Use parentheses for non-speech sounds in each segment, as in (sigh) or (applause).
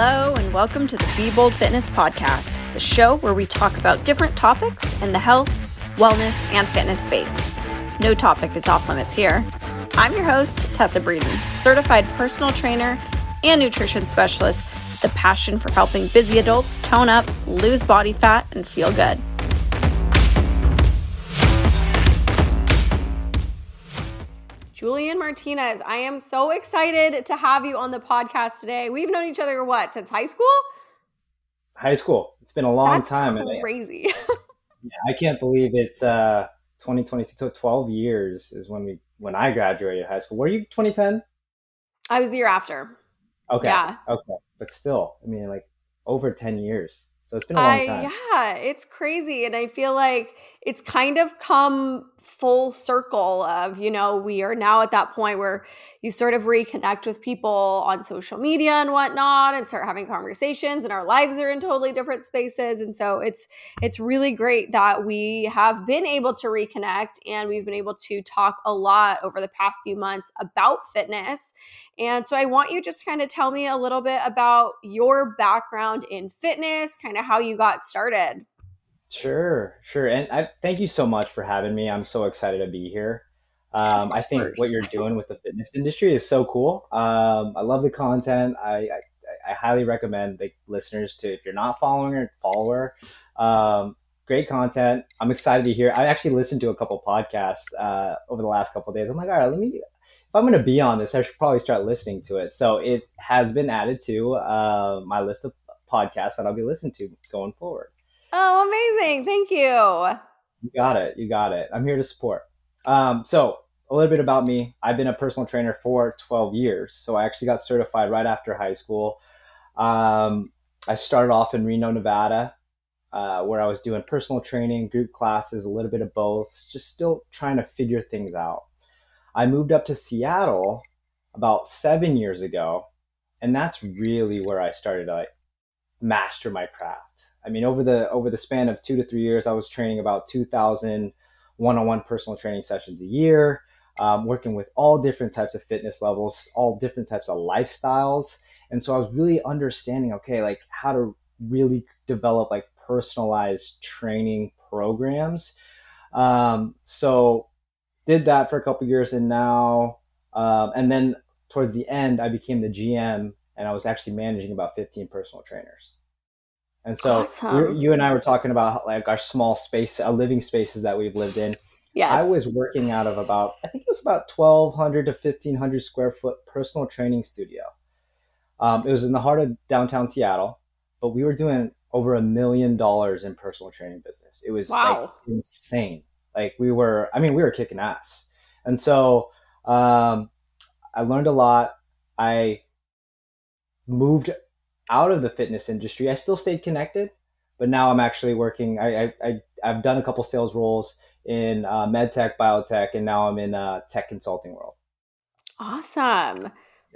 Hello, and welcome to the Be Bold Fitness Podcast, the show where we talk about different topics in the health, wellness, and fitness space. No topic is off limits here. I'm your host, Tessa Breeden, certified personal trainer and nutrition specialist, with a passion for helping busy adults tone up, lose body fat, and feel good. Julian Martinez, I am so excited to have you on the podcast today. We've known each other what since high school? High school. It's been a long That's time. Crazy. (laughs) yeah, I can't believe it's uh 2022. So 12 years is when we when I graduated high school. Were you 2010? I was the year after. Okay. Yeah. Okay. But still, I mean, like over 10 years. So it's been a long I, time. yeah, it's crazy. And I feel like it's kind of come full circle of, you know, we are now at that point where you sort of reconnect with people on social media and whatnot and start having conversations and our lives are in totally different spaces. And so it's it's really great that we have been able to reconnect and we've been able to talk a lot over the past few months about fitness. And so I want you just kind of tell me a little bit about your background in fitness, kind of how you got started. Sure, sure. And I thank you so much for having me. I'm so excited to be here. Um, I think what you're doing with the fitness industry is so cool. Um, I love the content. I, I, I highly recommend the listeners to, if you're not following her, follow her. Um, great content. I'm excited to hear. I actually listened to a couple podcasts uh, over the last couple days. I'm like, all right, let me. If I'm going to be on this, I should probably start listening to it. So it has been added to uh, my list of podcasts that I'll be listening to going forward. Oh, amazing. Thank you. You got it. You got it. I'm here to support. Um, so, a little bit about me. I've been a personal trainer for 12 years. So, I actually got certified right after high school. Um, I started off in Reno, Nevada, uh, where I was doing personal training, group classes, a little bit of both, just still trying to figure things out. I moved up to Seattle about seven years ago, and that's really where I started to like, master my craft. I mean, over the over the span of two to three years, I was training about 2,000 one-on-one personal training sessions a year, um, working with all different types of fitness levels, all different types of lifestyles, and so I was really understanding, okay, like how to really develop like personalized training programs. Um, so did that for a couple years, and now, um, and then towards the end, I became the GM, and I was actually managing about 15 personal trainers. And so Awesome. you and I were talking about like our small space, uh, living spaces that we've lived in. Yes. I was working out of about, I think it was about 1,200 to 1,500 square foot personal training studio. Um, it was in the heart of downtown Seattle, but we were doing over a million dollars in personal training business. It was like Wow. insane. Like we were, I mean, we were kicking ass. And so um, I learned a lot. I moved out of the fitness industry. I still stayed connected, but now I'm actually working. I, I, I I've done a couple sales roles in uh, med tech, biotech, and now I'm in uh, tech consulting world. awesome.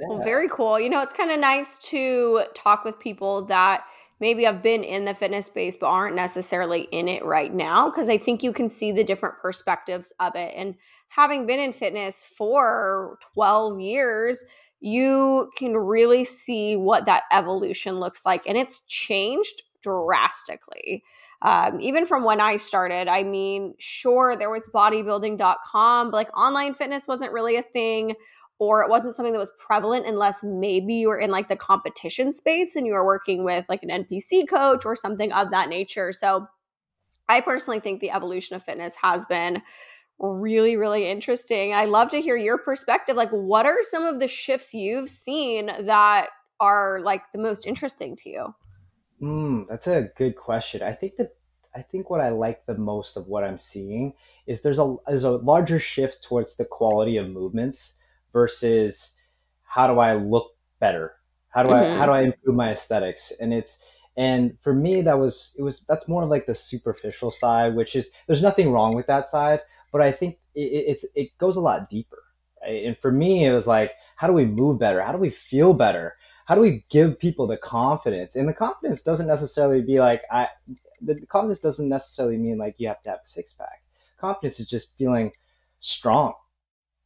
Well, very cool. You know, it's kind of nice to talk with people that maybe have been in the fitness space but aren't necessarily in it right now because I think you can see the different perspectives of it. And having been in fitness for 12 years, you can really see what that evolution looks like. And it's changed drastically. Um, even from when I started, I mean, sure, there was bodybuilding.com, but like online fitness wasn't really a thing or it wasn't something that was prevalent unless maybe you were in like the competition space and you were working with like an NPC coach or something of that nature. So I personally think the evolution of fitness has been really, really interesting. I love to hear your perspective. Like, what are some of the shifts you've seen that are like the most interesting to you? Mm, that's a good question. I think that I think what I like the most of what I'm seeing is there's a there's a larger shift towards the quality of movements versus how do I look better? How do I Mhm. how do I improve my aesthetics? And it's and for me that was it was that's more like the superficial side, which is there's nothing wrong with that side, but I think it, it- it's it goes a lot deeper. Right? And for me, it was like, how do we move better? How do we feel better? How do we give people the confidence? And the confidence doesn't necessarily be like I. The confidence doesn't necessarily mean like you have to have a six pack. Confidence is just feeling strong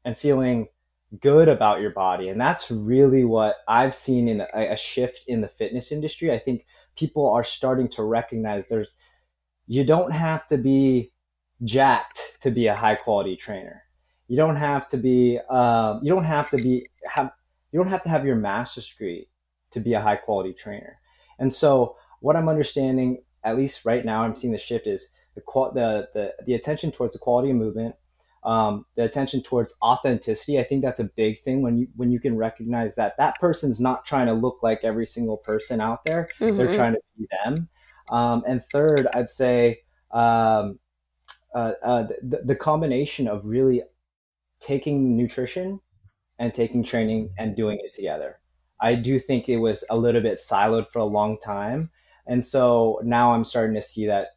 and feeling good about your body. And that's really what I've seen in a, a shift in the fitness industry. I think people are starting to recognize there's, you don't have to be jacked to be a high quality trainer. You don't have to be, um, you don't have to be, have, you don't have to have your master's degree to be a high quality trainer. And so what I'm understanding, at least right now, I'm seeing the shift is the, the, the, the attention towards the quality of movement, um, the attention towards authenticity. I think that's a big thing when you when you can recognize that that person's not trying to look like every single person out there. Mm-hmm. They're trying to be them. Um, and third, I'd say um, uh, uh, the, the combination of really taking nutrition and taking training and doing it together. I do think it was a little bit siloed for a long time. And so now I'm starting to see that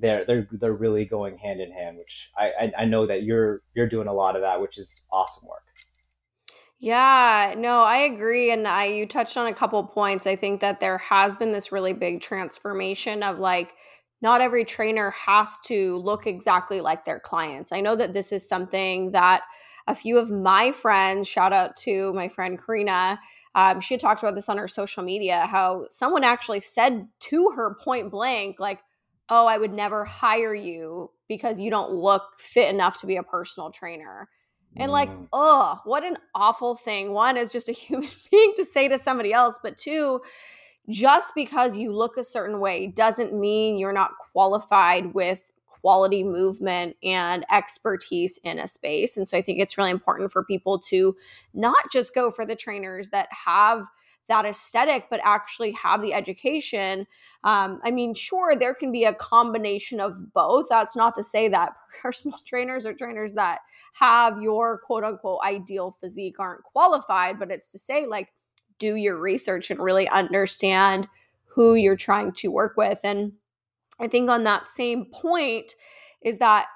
they're they're they're really going hand in hand, which I, I, I know that you're you're doing a lot of that, which is awesome work. Yeah, no, I agree. And I you touched on a couple points. I think that there has been this really big transformation of like not every trainer has to look exactly like their clients. I know that this is something that a few of my friends, shout out to my friend Karina, um, she had talked about this on her social media how someone actually said to her point blank, like, oh, I would never hire you because you don't look fit enough to be a personal trainer. And like, oh, what an awful thing. One is just a (laughs) human being to say to somebody else, but two, just because you look a certain way doesn't mean you're not qualified with quality movement and expertise in a space. And so I think it's really important for people to not just go for the trainers that have that aesthetic, but actually have the education. Um, I mean, sure, there can be a combination of both. That's not to say that (laughs) personal trainers or trainers that have your quote unquote ideal physique aren't qualified, but it's to say, like, do your research and really understand who you're trying to work with. And I think on that same point is that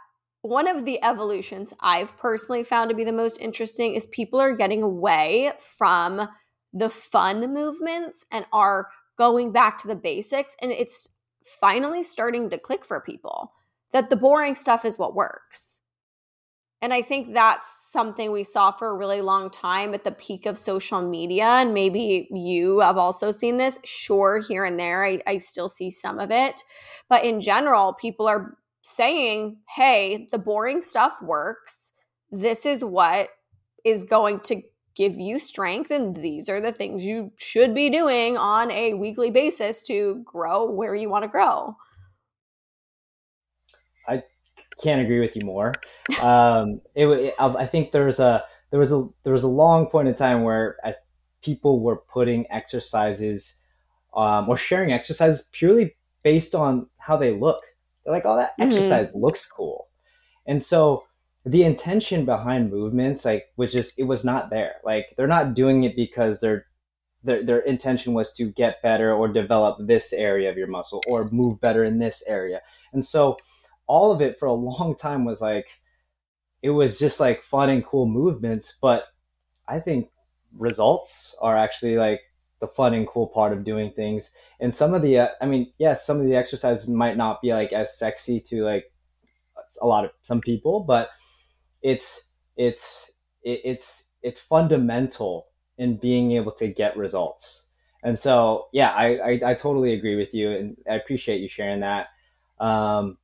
one of the evolutions I've personally found to be the most interesting is people are getting away from the fun movements and are going back to the basics. And it's finally starting to click for people that the boring stuff is what works. And I think that's something we saw for a really long time at the peak of social media. And maybe you have also seen this. Sure, here and there, I, I still see some of it. But in general, people are saying, hey, the boring stuff works. This is what is going to give you strength and these are the things you should be doing on a weekly basis to grow where you want to grow. I can't agree with you more. Um, it, it, i think there was a there was a there was a long point in time where I, people were putting exercises um, or sharing exercises purely based on how they look. They're like oh that mm-hmm. exercise looks cool. And so the intention behind movements like was just it was not there. Like they're not doing it because their their their intention was to get better or develop this area of your muscle or move better in this area. And so all of it for a long time was like it was just like fun and cool movements but i think results are actually like the fun and cool part of doing things. And some of the uh, i mean yes some of the exercises might not be like as sexy to like a lot of some people but it's it's it's it's fundamental in being able to get results. And so, yeah, I, I, I totally agree with you, and I appreciate you sharing that. Um,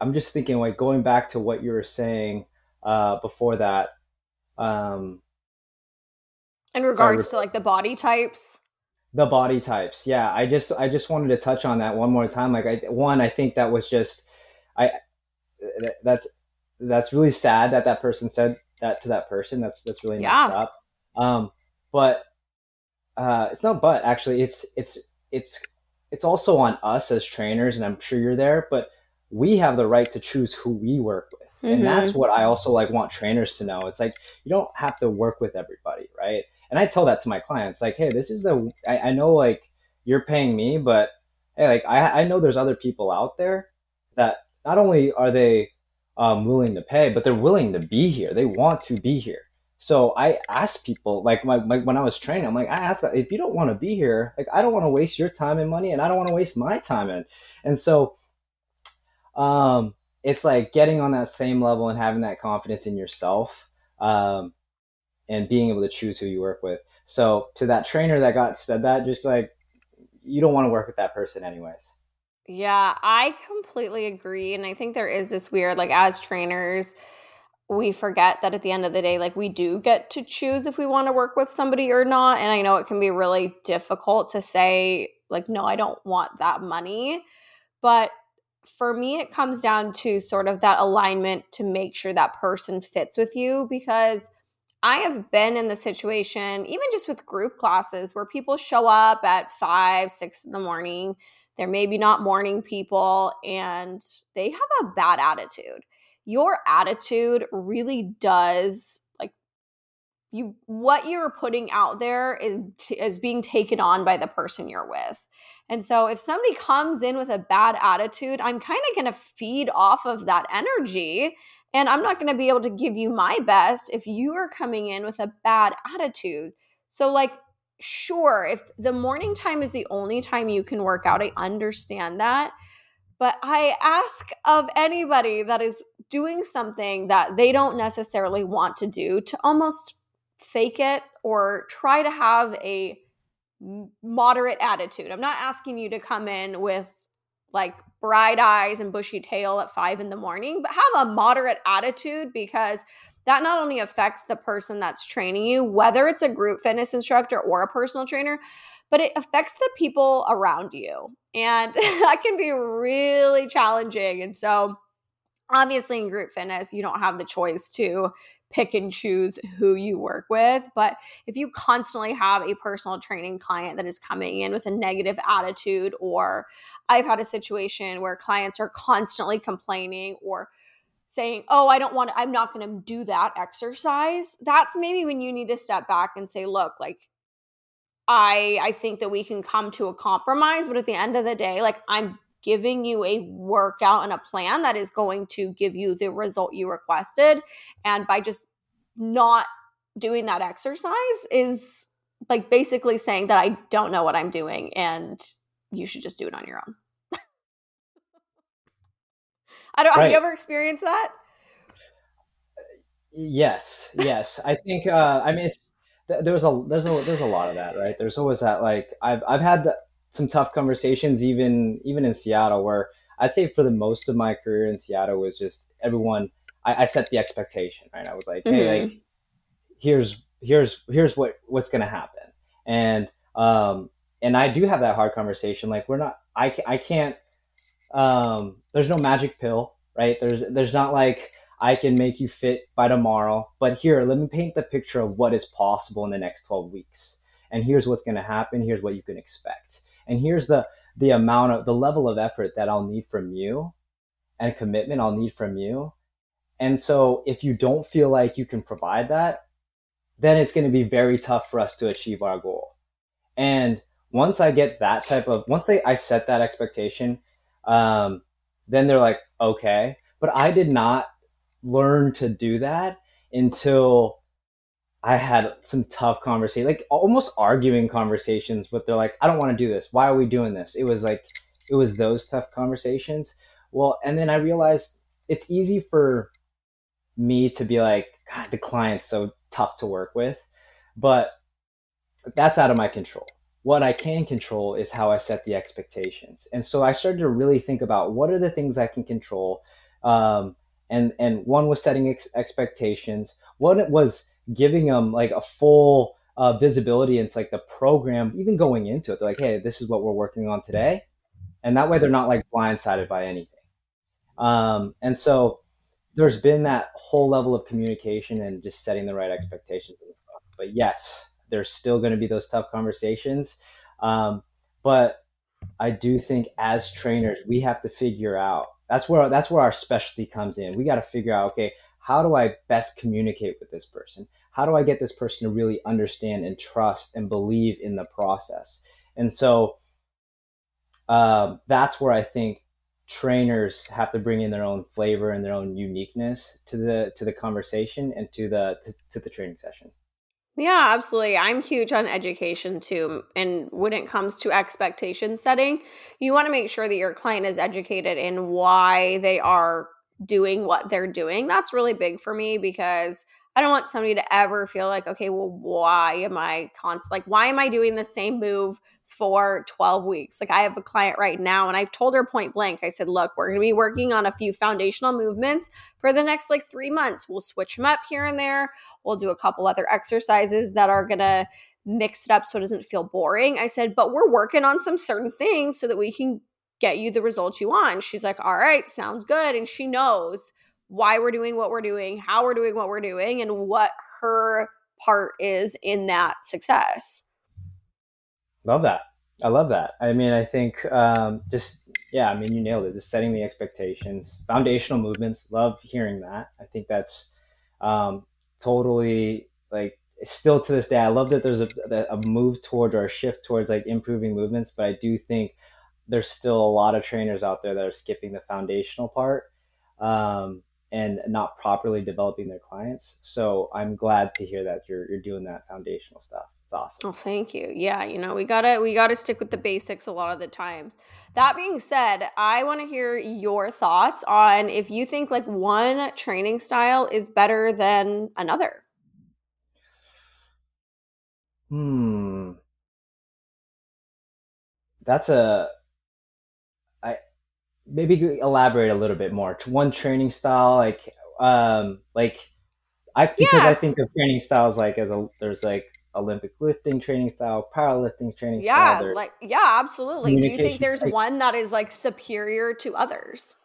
I'm just thinking, like going back to what you were saying uh, before that. Um, in regards sorry, to like the body types. The body types, yeah. I just I just wanted to touch on that one more time. Like, I one, I think that was just I that's that's really sad that that person said that to that person. That's that's really yeah. messed up. Um, but uh, it's not. But actually, it's it's it's it's also on us as trainers, and I'm sure you're there. But we have the right to choose who we work with, mm-hmm. and that's what I also like want trainers to know. It's like you don't have to work with everybody, right? And I tell that to my clients, like, hey, this is the I, I know like you're paying me, but hey, like I I know there's other people out there that not only are they um, willing to pay, but they're willing to be here. They want to be here. So I ask people, like, my, my, when I was training, I'm like, I ask, if you don't want to be here, like, I don't want to waste your time and money, and I don't want to waste my time and and so, um, it's like getting on that same level and having that confidence in yourself. Um, and being able to choose who you work with. So to that trainer that got said that, just like you don't want to work with that person anyways. Yeah, I completely agree. And I think there is this weird, like, as trainers, we forget that at the end of the day, like, we do get to choose if we want to work with somebody or not. And I know it can be really difficult to say, like, no, I don't want that money. But for me, it comes down to sort of that alignment to make sure that person fits with you because I have been in the situation, even just with group classes, where people show up at five, six in the morning. They're maybe not morning people and they have a bad attitude. Your attitude really does like you what you're putting out there is is being taken on by the person you're with. And so if somebody comes in with a bad attitude, I'm kind of going to feed off of that energy and I'm not going to be able to give you my best if you are coming in with a bad attitude. So, like, sure, if the morning time is the only time you can work out, I understand that. But I ask of anybody that is doing something that they don't necessarily want to do to almost fake it or try to have a moderate attitude. I'm not asking you to come in with like bright eyes and bushy tail at five in the morning, but have a moderate attitude because that not only affects the person that's training you, whether it's a group fitness instructor or a personal trainer, but it affects the people around you. And (laughs) that can be really challenging. And so, obviously, in group fitness, you don't have the choice to pick and choose who you work with. But if you constantly have a personal training client that is coming in with a negative attitude, or I've had a situation where clients are constantly complaining or saying, Oh, I don't want to, I'm not going to do that exercise, that's maybe when you need to step back and say, Look, like, I I think that we can come to a compromise, but at the end of the day, like I'm giving you a workout and a plan that is going to give you the result you requested. And by just not doing that exercise is like basically saying that I don't know what I'm doing and you should just do it on your own. I don't right. have you ever experienced that? Yes, yes. I think uh I mean there's a there's a there's a lot of that, right? There's always that like I've I've had the, some tough conversations even even in Seattle where I'd say for the most of my career in Seattle was just everyone I, I set the expectation right I was like hey mm-hmm. like here's here's here's what what's gonna happen and um and I do have that hard conversation like we're not I I can't um there's no magic pill right? There's there's not like I can make you fit by tomorrow. But here let me paint the picture of what is possible in the next 12 weeks. And here's what's going to happen. Here's what you can expect. And here's the the amount of the level of effort that I'll need from you and commitment I'll need from you. And so if you don't feel like you can provide that, then it's going to be very tough for us to achieve our goal. And once I get that type of once I, I set that expectation, um, then they're like, okay. But I did not learn to do that until I had some tough conversations, like almost arguing conversations, but they're like, I don't want to do this. Why are we doing this? It was like, it was those tough conversations. Well, and then I realized it's easy for me to be like, God, the client's so tough to work with, but that's out of my control. What I can control is how I set the expectations. And so I started to really think about what are the things I can control. Um, and, and one was setting ex- expectations. One was, giving them like a full uh, visibility into like the program, even going into it. They're like, hey, this is what we're working on today. And that way they're not like blindsided by anything. Um, and so there's been that whole level of communication and just setting the right expectations. But yes, there's still going to be those tough conversations. Um, but I do think as trainers, we have to figure out that's where that's where our specialty comes in. We got to figure out, okay, how do I best communicate with this person? How do I get this person to really understand and trust and believe in the process? And so um, that's where I think trainers have to bring in their own flavor and their own uniqueness to the to the conversation and to the to, to the training session. Yeah, absolutely. I'm huge on education too. And when it comes to expectation setting, you want to make sure that your client is educated in why they are doing what they're doing. That's really big for me because I don't want somebody to ever feel like, okay, well, why am I const like why am I doing the same move for 12 weeks? Like I have a client right now and I've told her point blank. I said, look, we're gonna be working on a few foundational movements for the next like three months. We'll switch them up here and there. We'll do a couple other exercises that are gonna mix it up so it doesn't feel boring. I said, but we're working on some certain things so that we can get you the results you want. She's like, all right, sounds good. And she knows why we're doing what we're doing, how we're doing what we're doing, and what her part is in that success. Love that. I love that. I mean, I think um, just, yeah, I mean, you nailed it. Just setting the expectations, foundational movements. Love hearing that. I think that's um, totally like still to this day. I love that there's a, a move toward or a shift towards like improving movements, but I do think there's still a lot of trainers out there that are skipping the foundational part. Um, and not properly developing their clients. So I'm glad to hear that you're you're doing that foundational stuff. It's awesome. Oh, thank you. Yeah, you know, we gotta we gotta stick with the basics a lot of the times. That being said, I want to hear your thoughts on if you think like one training style is better than another. Hmm. That's a maybe elaborate a little bit more. One training style, like um, like I because yes. I think of training styles like as a there's like Olympic lifting training style, powerlifting training yeah, style. Yeah, like yeah, absolutely. Do you think there's like, one that is like superior to others?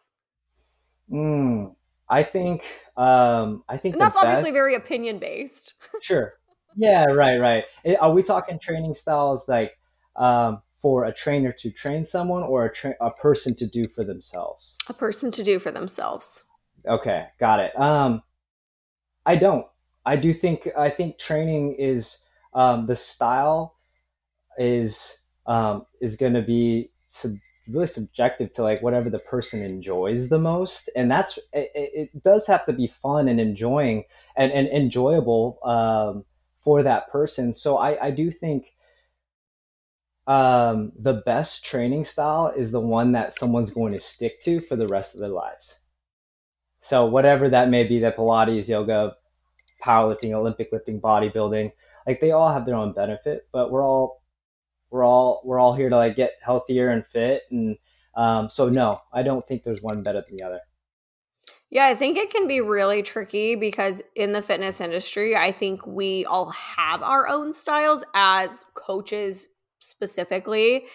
Mm, I think um I think and that's obviously very opinion based. (laughs) sure. Yeah, right, right. Are we talking training styles like um for a trainer to train someone or a, tra- a person to do for themselves? A person to do for themselves. Okay, got it. Um, I don't. I do think I think training is um, the style is um, is going to be sub- really subjective to like whatever the person enjoys the most, and that's it, it does have to be fun and enjoying and, and enjoyable um, for that person. So I, I do think um, the best training style is the one that someone's going to stick to for the rest of their lives. So whatever that may be, that Pilates, yoga, powerlifting, Olympic lifting, bodybuilding, like they all have their own benefit, but we're all we're all we're all here to like get healthier and fit, and um, so no, I don't think there's one better than the other. Yeah, I think it can be really tricky because in the fitness industry, I think we all have our own styles as coaches specifically.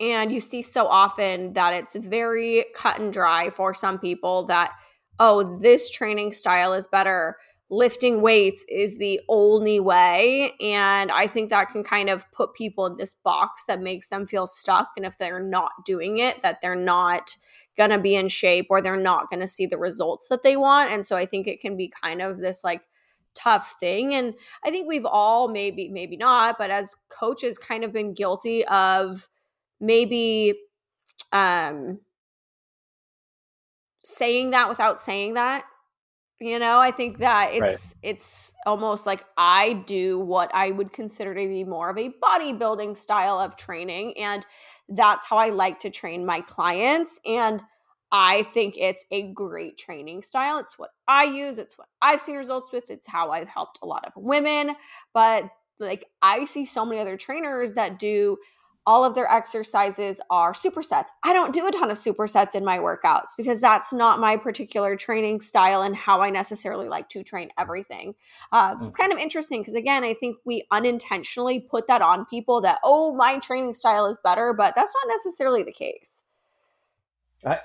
And you see so often that it's very cut and dry for some people that, oh, this training style is better. Lifting weights is the only way. And I think that can kind of put people in this box that makes them feel stuck. And if they're not doing it, that they're not going to be in shape or they're not going to see the results that they want. And so I think it can be kind of this like tough thing and i think we've all maybe maybe not but as coaches kind of been guilty of maybe um saying that without saying that you know i think that it's right. it's almost like i do what i would consider to be more of a bodybuilding style of training and that's how i like to train my clients and I think it's a great training style. It's what I use, it's what I've seen results with, it's how I've helped a lot of women. But like, I see so many other trainers that do all of their exercises are supersets. I don't do a ton of supersets in my workouts because that's not my particular training style and how I necessarily like to train everything. Uh, so it's kind of interesting because, again, I think we unintentionally put that on people that, oh, my training style is better, but that's not necessarily the case. I,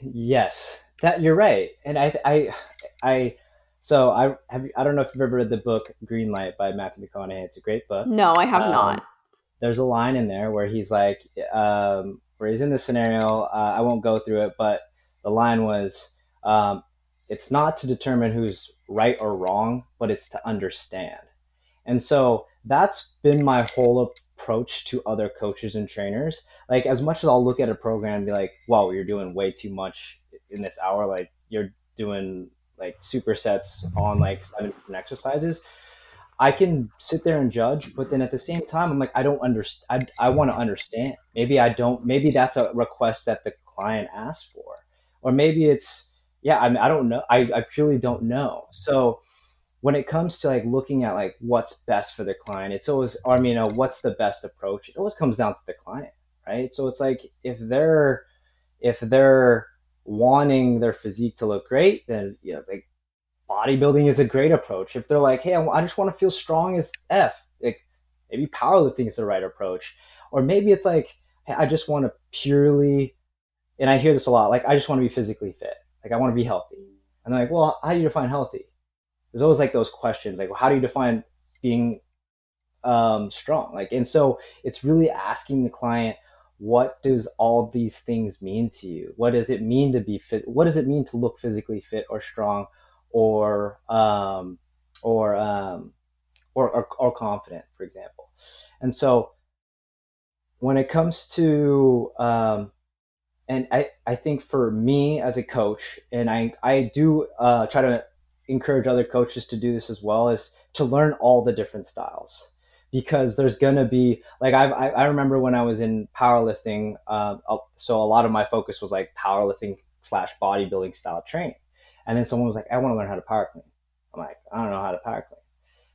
Yes, that you're right, and I, I, I. So I have. I don't know if you've ever read the book Green Light by Matthew McConaughey. It's a great book. No, I have um, not. There's a line in there where he's like, um, where he's in the scenario. Uh, I won't go through it, but the line was, um, "It's not to determine who's right or wrong, but it's to understand." And so that's been my whole approach to other coaches and trainers. Like as much as I'll look at a program and be like, "Wow, you're doing way too much in this hour. Like you're doing like supersets on like seven different exercises." I can sit there and judge, but then at the same time, I'm like, I don't understand. I, I want to understand. Maybe I don't. Maybe that's a request that the client asked for, or maybe it's yeah. I mean, I don't know. I, I purely don't know. So when it comes to like looking at like what's best for the client, it's always, I mean, know, what's the best approach? It always comes down to the client, right? So it's like if they're if they're wanting their physique to look great, then you know, like bodybuilding is a great approach. If they're like, hey, I just want to feel strong as f, like maybe powerlifting is the right approach, or maybe it's like, hey, I just want to purely, and I hear this a lot, like I just want to be physically fit, like I want to be healthy, and they're like, well, how do you define healthy? There's always like those questions like well, how do you define being um, strong? Like and so it's really asking the client what does all these things mean to you? What does it mean to be fit what does it mean to look physically fit or strong or um, or, um, or, or or confident for example? And so when it comes to um, and I, I think for me as a coach and i i do uh, try to encourage other coaches to do this as well is to learn all the different styles because there's going to be like I've, i I remember when I was in powerlifting, uh, so a lot of my focus was like powerlifting slash bodybuilding style training, and then someone was like, I want to learn how to power clean. I'm like, I don't know how to power clean.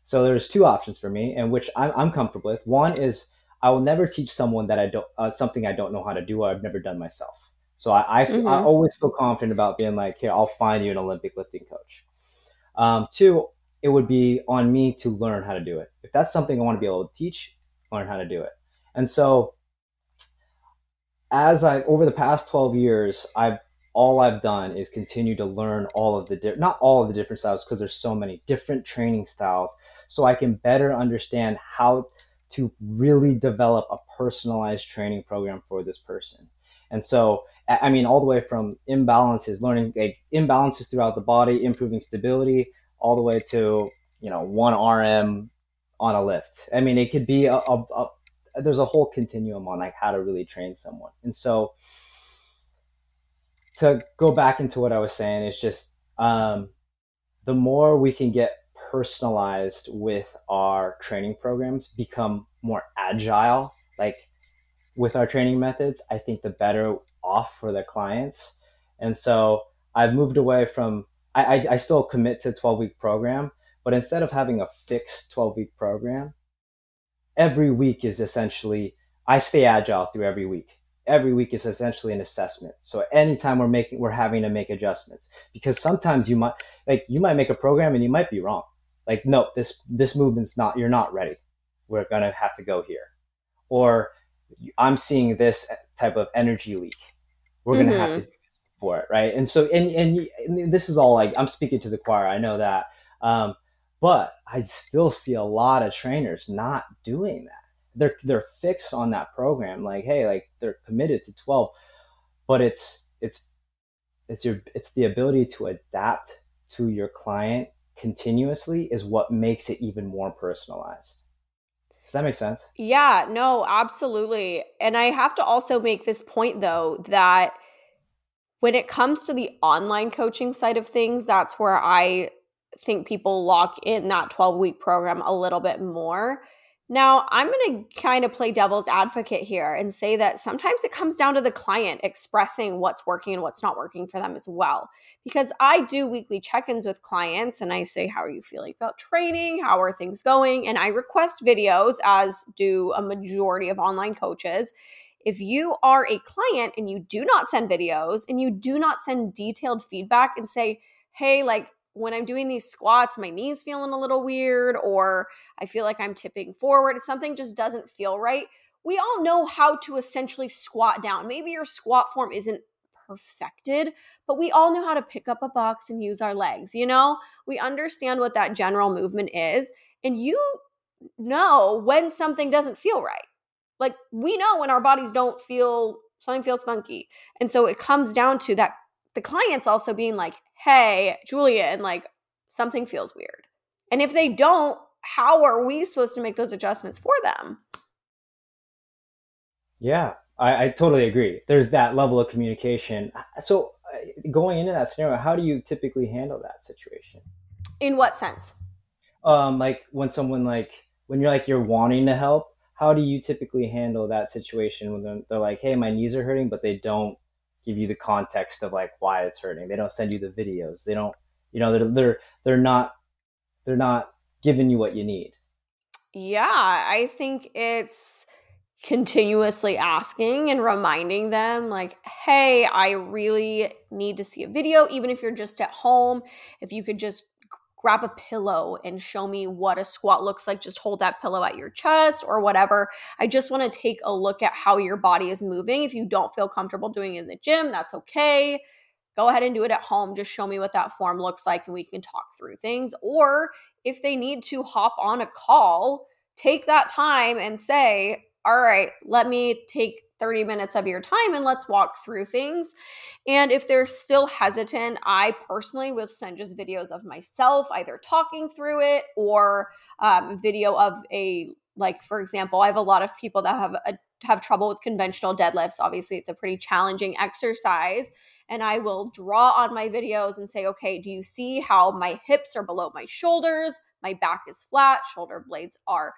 So there's two options for me, and which I'm, I'm comfortable with. One is I will never teach someone that I don't uh, something I don't know how to do or I've never done myself. So I I, mm-hmm. I always feel confident about being like, here, I'll find you an Olympic lifting coach. Um, two, it would be on me to learn how to do it. If that's something I want to be able to teach, learn how to do it. And so, as I over the past twelve years, I've all I've done is continue to learn all of the di- not all of the different styles because there's so many different training styles, so I can better understand how to really develop a personalized training program for this person. And so I mean, all the way from imbalances, learning like imbalances throughout the body, improving stability, all the way to you know one RM on a lift. I mean, it could be a, a, a there's a whole continuum on like how to really train someone. And so to go back into what I was saying, it's just um, the more we can get personalized with our training programs, become more agile, like with our training methods, I think the better off for the clients. And so I've moved away from, I, I, I still commit to 12 week program, but instead of having a fixed 12 week program, every week is essentially, I stay agile through every week. Every week is essentially an assessment. So anytime we're making, we're having to make adjustments because sometimes you might, like, you might make a program and you might be wrong. Like, no, this, this movement's not, you're not ready. We're going to have to go here. Or I'm seeing this type of energy leak we're going to mm-hmm. have to do this for it, right? And so, and, and, and this is all like I'm speaking to the choir. I know that, um, but I still see a lot of trainers not doing that. They're they're fixed on that program, like hey, like they're committed to twelve, but it's it's it's your it's the ability to adapt to your client continuously is what makes it even more personalized. Does that make sense? Yeah, no, absolutely. And I have to also make this point though that when it comes to the online coaching side of things, that's where I think people lock in that 12 week program a little bit more now, I'm going to kind of play devil's advocate here and say that sometimes it comes down to the client expressing what's working and what's not working for them as well. Because I do weekly check ins with clients and I say, How are you feeling about training? How are things going? And I request videos, as do a majority of online coaches. If you are a client and you do not send videos and you do not send detailed feedback and say, Hey, like, when I'm doing these squats, my knees feeling a little weird, or I feel like I'm tipping forward, something just doesn't feel right. We all know how to essentially squat down. Maybe your squat form isn't perfected, but we all know how to pick up a box and use our legs. You know, we understand what that general movement is, and you know when something doesn't feel right. Like we know when our bodies don't feel something feels funky. And so it comes down to that the clients also being like, hey, Julia, and like something feels weird. And if they don't, how are we supposed to make those adjustments for them? Yeah, I, I totally agree. There's that level of communication. So, uh, going into that scenario, how do you typically handle that situation? In what sense? Um, like when someone like when you're like you're wanting to help, how do you typically handle that situation when they're like, "Hey, my knees are hurting," but they don't give you the context of like why it's hurting. They don't send you the videos. They don't, you know, they're they're they're not they're not giving you what you need yeah i think it's continuously asking and reminding them like hey i really need to see a video even if you're just at home if you could just grab a pillow and show me what a squat looks like. Just hold that pillow at your chest or whatever. I just want to take a look at how your body is moving. If you don't feel comfortable doing it in the gym that's okay. Go ahead and do it at home. Just show me what that form looks like and we can talk through things. Or if they need to hop on a call take that time and say all right, let me take 30 minutes of your time and let's walk through things. And if they're still hesitant, I personally will send just videos of myself either talking through it or um, video of a like for example, I have a lot of people that have a, have trouble with conventional deadlifts. Obviously, it's a pretty challenging exercise. And I will draw on my videos and say, okay, do you see how my hips are below my shoulders? My back is flat, shoulder blades are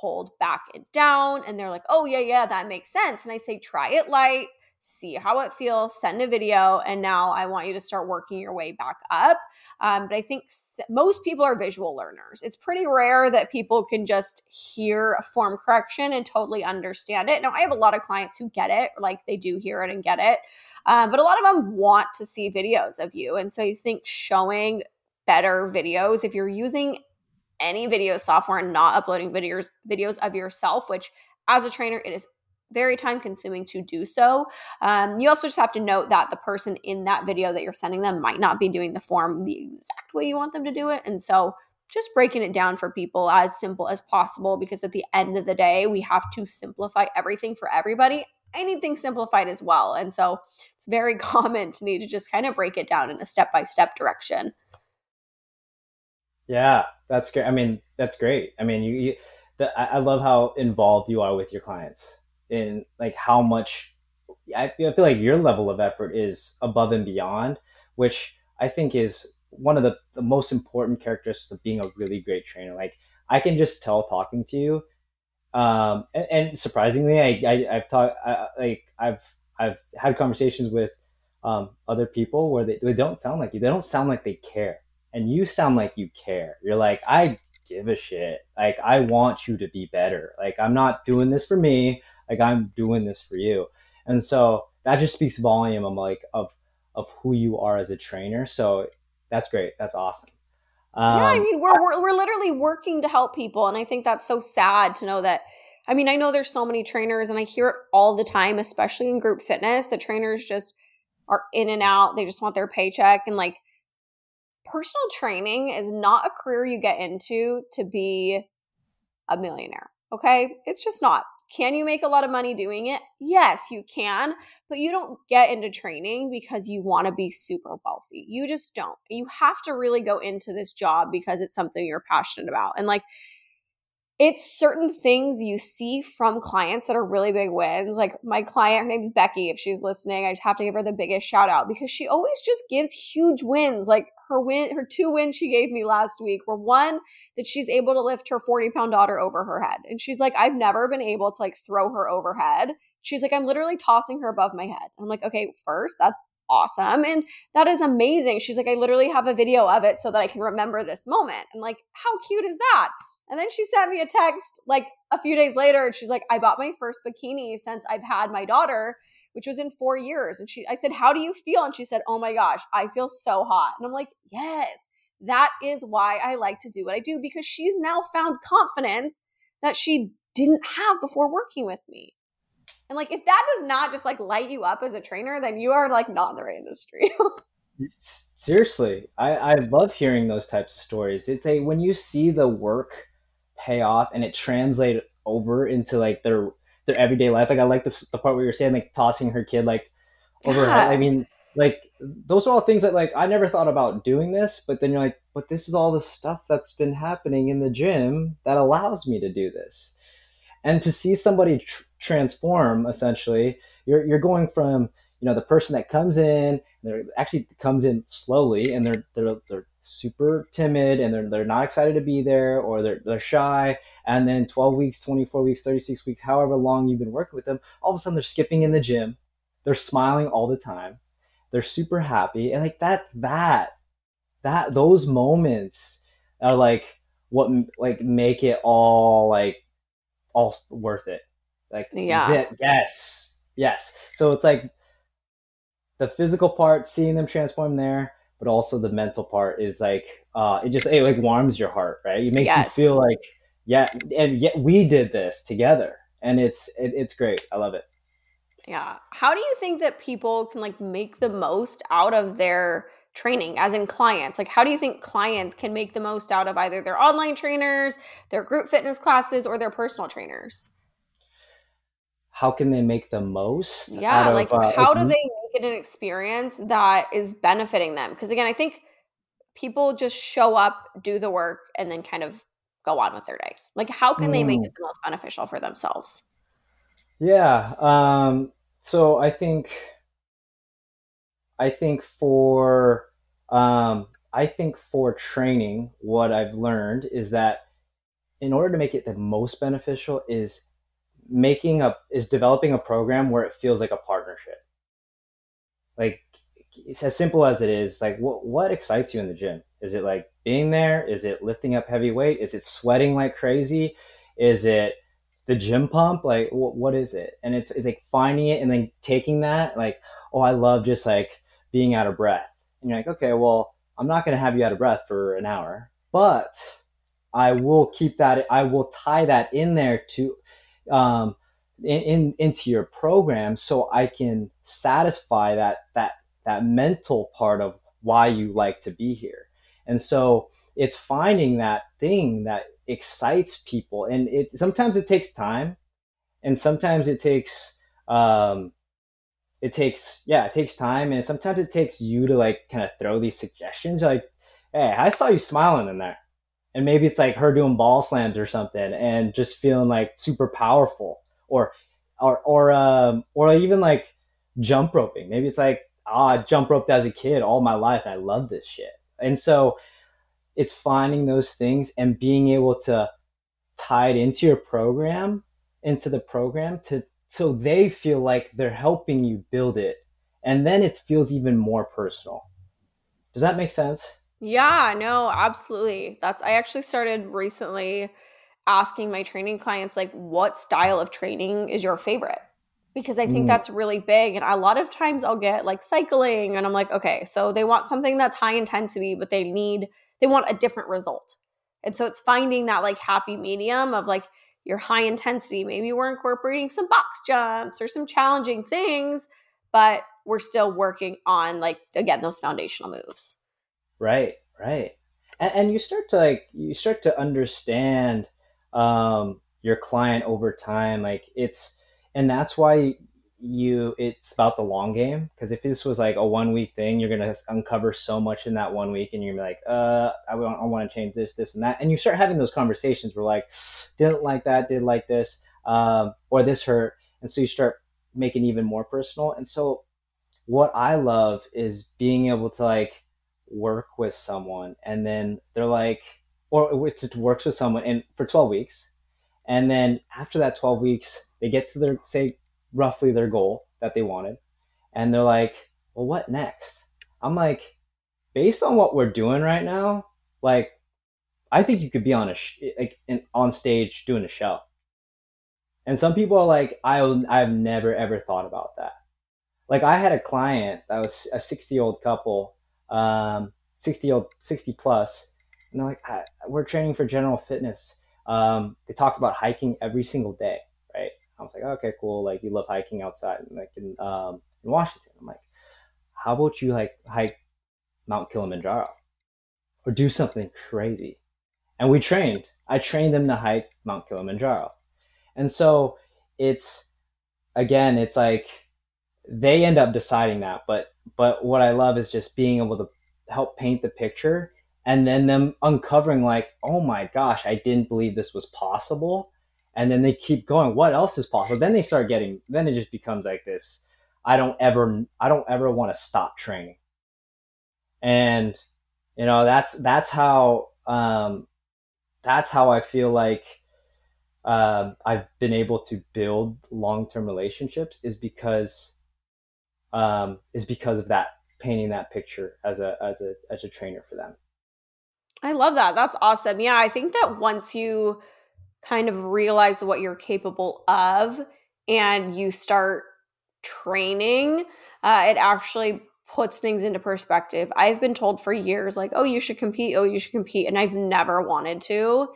pulled back and down. And they're like, oh, yeah, yeah, that makes sense. And I say, try it light, see how it feels, send a video. And now I want you to start working your way back up. Um, but I think most people are visual learners. It's pretty rare that people can just hear a form correction and totally understand it. Now, I have a lot of clients who get it, like they do hear it and get it. Um, but a lot of them want to see videos of you. And so I think showing better videos, if you're using any video software and not uploading videos videos of yourself which as a trainer it is very time consuming to do so. Um, you also just have to note that the person in that video that you're sending them might not be doing the form the exact way you want them to do it. And so just breaking it down for people as simple as possible because at the end of the day we have to simplify everything for everybody. Anything simplified as well. And so it's very (laughs) common to need to just kind of break it down in a step by step direction yeah, that's great. I mean, that's great. I mean, you, you the, I love how involved you are with your clients in like how much I feel, I feel like your level of effort is above and beyond, which I think is one of the, the most important characteristics of being a really great trainer. Like I can just tell talking to you. Um, and, and surprisingly, I, I have talked, like I've, I've had conversations with, um, other people where they, they don't sound like you. They don't sound like they care and you sound like you care. You're like, I give a shit. Like, I want you to be better. Like, I'm not doing this for me. Like, I'm doing this for you. And so that just speaks volume of like of of who you are as a trainer. So that's great. That's awesome. Um, yeah, I um, mean, we're, we're we're literally working to help people, and I think that's so sad to know that. I mean, I know there's so many trainers, and I hear it all the time, especially in group fitness. The trainers just are in and out. They just want their paycheck, and like personal training is not a career you get into to be a millionaire. Okay. It's just not. Can you make a lot of money doing it? Yes, you can, but you don't get into training because you want to be super wealthy. You just don't. You have to really go into this job because it's something you're passionate about. And like, it's certain things you see from clients that are really big wins. Like my client, her name's Becky. If she's listening, I just have to give her the biggest shout out because she always just gives huge wins. Like her win, her two wins she gave me last week were one that she's able to lift her 40 pound daughter over her head. And she's like, I've never been able to like throw her overhead. She's like, I'm literally tossing her above my head. I'm like, okay, first, that's awesome. And that is amazing. She's like, I literally have a video of it so that I can remember this moment. And like, how cute is that? And then she sent me a text like a few days later and she's like, I bought my first bikini since I've had my daughter, which was in four years. And she I said, How do you feel? And she said, Oh my gosh, I feel so hot. And I'm like, Yes, that is why I like to do what I do because she's now found confidence that she didn't have before working with me. And like if that does not just like light you up as a trainer, then you are like not in the right industry. (laughs) Seriously, I, I love hearing those types of stories. It's a when you see the work pay off and it translates over into like their their everyday life. Like I like this the part where you're saying like tossing her kid like over yeah. I mean, like those are all things that like I never thought about doing this, but then you're like, but this is all the stuff that's been happening in the gym that allows me to do this. And to see somebody tr- transform essentially, you're you're going from you know the person that comes in they're actually comes in slowly and they're they're they're super timid and they're, they're not excited to be there or they're, they're shy. And then 12 weeks 24 weeks 36 weeks however long you've been working with them all of a sudden they're skipping in the gym. They're smiling all the time. They're super happy. And like that that that those moments are like what like make it all like all worth it. Like yeah, yes, yes. So it's like the physical part, seeing them transform there, but also the mental part is like uh, it just it like warms your heart, right? It makes yes. you feel like yeah, and yet we did this together, and it's it, it's great. I love it. Yeah. How do you think that people can like make the most out of their training as in clients? Like how do you think clients can make the most out of either their online trainers, their group fitness classes or their personal trainers? How can they make the most? Yeah, like uh, how like, do they make it an experience that is benefiting them? Because again, I think people just show up, do the work and then kind of go on with their days. Like how can mm. they make mm. it the most beneficial for themselves? Yeah. Um, so I think, I think for, um, I think for training, what I've learned is that in order to make it the most beneficial is making a, is developing a program where it feels like a partnership. Like it's as simple as it is. Like what, what excites you in the gym? Is it like being there? Is it lifting up heavy weight? Is it sweating like crazy? Is it the gym pump like what, what is it and it's, it's like finding it and then taking that like oh i love just like being out of breath and you're like okay well i'm not going to have you out of breath for an hour but i will keep that i will tie that in there to um in, in into your program so i can satisfy that that that mental part of why you like to be here. And so it's finding that thing that excites people and it sometimes it takes time and sometimes it takes um it takes yeah it takes time and sometimes it takes you to like kind of throw these suggestions like hey i saw you smiling in there. And maybe it's like her doing ball slams or something and just feeling like super powerful or or or um or even like jump roping maybe it's like oh, i jump roped as a kid all my life i love this shit and so it's finding those things and being able to tie it into your program, into the program to so they feel like they're helping you build it. And then it feels even more personal. Does that make sense? Yeah, no, absolutely. That's I actually started recently asking my training clients like what style of training is your favorite? Because I think mm. that's really big and a lot of times I'll get like cycling and I'm like, okay, so they want something that's high intensity but they need they want a different result. And so it's finding that like happy medium of like your high intensity. Maybe we're incorporating some box jumps or some challenging things, but we're still working on like again those foundational moves. Right, right. And, and you start to like you start to understand um, your client over time. Like it's and that's why you it's about the long game. Because if this was like a one week thing you're gonna uncover so much in that one week and you're like uh i want, I want to change this this and that. And you start having those conversations where like didn't like that did like this um, or this hurt. And so you start making even more personal. And so what i love is being able to like work with someone and then they're like or it works with someone and for 12 weeks and then after that 12 weeks they get to their say roughly their goal that they wanted. And they're like, well, what next? I'm like, based on what we're doing right now, like, I think you could be on a sh- like on stage doing a show. And some people are like, I I've never ever thought about that. Like I had a client that was a 60 year old couple, um, 60 old 60 plus, and they're like, we're training for general fitness. Um, they talked about hiking every single day. Right? I was like, okay, cool. Like you love hiking outside, like in um, in Washington. I'm like, how about you like hike Mount Kilimanjaro or do something crazy? And we trained. I trained them to hike Mount Kilimanjaro, and so it's again, it's like they end up deciding that. But but what I love is just being able to help paint the picture and then them uncovering like, oh my gosh, I didn't believe this was possible. And then they keep going what else is possible? Then they start getting then it just becomes like this i don't ever i don't ever want to stop training. And you know that's that's how um that's how i feel like um i've been able to build long-term relationships is because um is because of that painting that picture as a as a as a trainer for them I love that. That's awesome. Yeah, I think that once you kind of realize what you're capable of and you start training, uh, it actually puts things into perspective. I've been told for years, like, oh, you should compete, oh, you should compete. And I've never wanted to.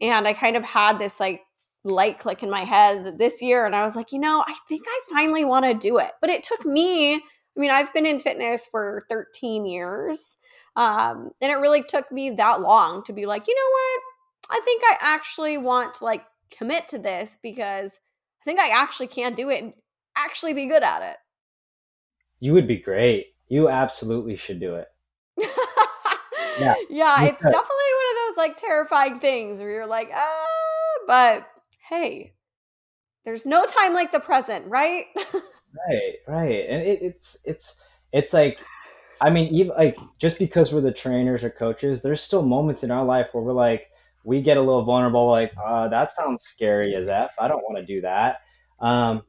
And I kind of had this like light click in my head this year. And I was like, you know, I think I finally want to do it. But it took me, I mean, I've been in fitness for 13 years. Um, and it really took me that long to be like, you know what? I think I actually want to like commit to this because I think I actually can do it and actually be good at it. You would be great. You absolutely should do it. (laughs) yeah. Yeah, it's definitely one of those like terrifying things where you're like, ah, but hey, there's no time like the present, right? (laughs) right, right. And it, it's it's it's like I mean, even like just because we're the trainers or coaches, there's still moments in our life where we're like, we get a little vulnerable, like, uh, that sounds scary as F. I don't want to do that. Um,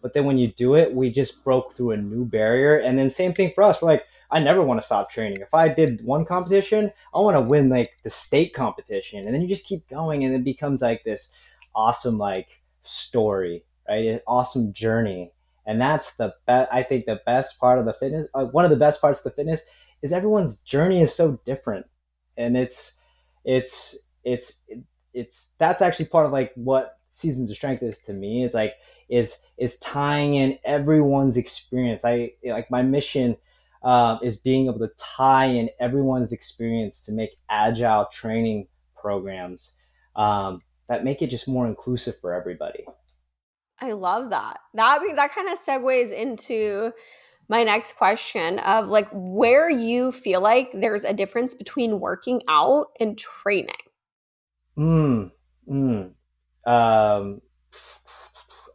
but then when you do it, we just broke through a new barrier. And then same thing for us. We're like, I never want to stop training. If I did one competition, I want to win like the state competition. And then you just keep going and it becomes like this awesome like story, right? An awesome journey. And that's the best, I think the best part of the fitness, uh, one of the best parts of the fitness is everyone's journey is so different. And it's, it's, it's, it's, that's actually part of like what seasons of strength is to me. It's like, is is tying in everyone's experience. I like my mission uh, is being able to tie in everyone's experience to make agile training programs um, that make it just more inclusive for everybody. I love that. That that kind of segues into my next question of like where you feel like there's a difference between working out and training. Mm, mm. Um,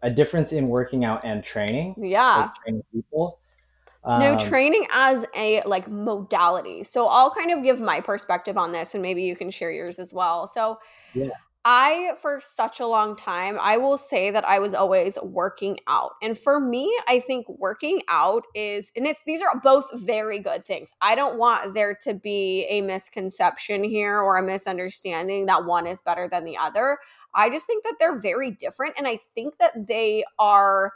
a difference in working out and training. Yeah. Like training people. Um, no, training as a like modality. So I'll kind of give my perspective on this and maybe you can share yours as well. So yeah. I, for such a long time, I will say that I was always working out. And for me, I think working out is, and it's, these are both very good things. I don't want there to be a misconception here or a misunderstanding that one is better than the other. I just think that they're very different. And I think that they are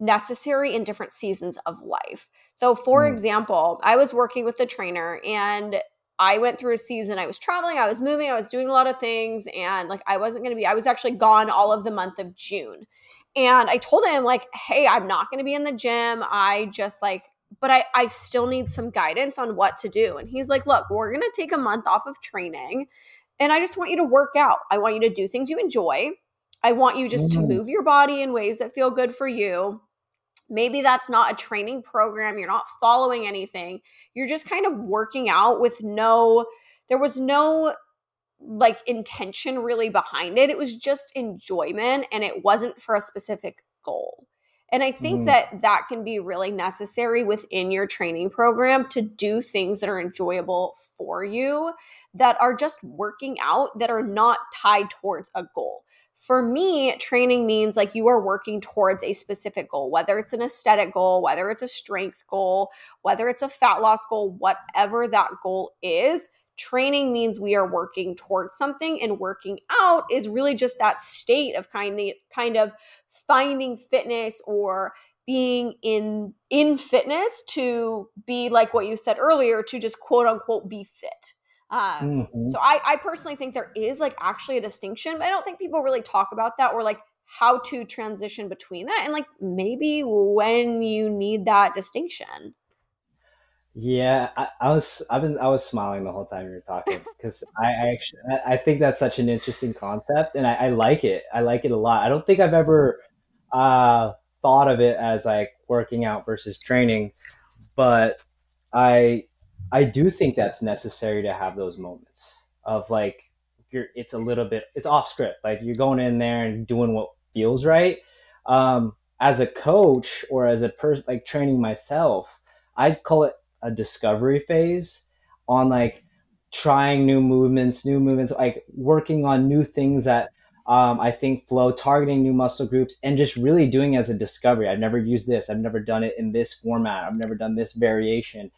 necessary in different seasons of life. So, for mm. example, I was working with a trainer and I went through a season. I was traveling, I was moving, I was doing a lot of things, and like I wasn't going to be, I was actually gone all of the month of June. And I told him, like, hey, I'm not going to be in the gym. I just like, but I, I still need some guidance on what to do. And he's like, look, we're going to take a month off of training. And I just want you to work out. I want you to do things you enjoy. I want you just mm-hmm. to move your body in ways that feel good for you maybe that's not a training program you're not following anything you're just kind of working out with no there was no like intention really behind it it was just enjoyment and it wasn't for a specific goal and i think mm. that that can be really necessary within your training program to do things that are enjoyable for you that are just working out that are not tied towards a goal for me, training means like you are working towards a specific goal, whether it's an aesthetic goal, whether it's a strength goal, whether it's a fat loss goal, whatever that goal is. Training means we are working towards something, and working out is really just that state of kind of kind of finding fitness or being in in fitness to be like what you said earlier to just quote unquote be fit um, mm-hmm. So I, I personally think there is like actually a distinction, but I don't think people really talk about that or like how to transition between that and like maybe when you need that distinction. Yeah, I, I, was I've been I was smiling the whole time you were talking (laughs) because I, I, actually I think that's such an interesting concept and I, I, like it. I like it a lot. I don't think I've ever uh, thought of it as like working out versus training, but I I do think that's necessary to have those moments of like you're it's a little bit it's off script. Like you're going in there and doing what feels right. Um, as a coach or as a person like training myself i call it a discovery phase on like trying new movements new movements like working on new things that um, i think flow targeting new muscle groups and just really doing as a discovery. I've never used this. I've never done it in this format. I've never done this variation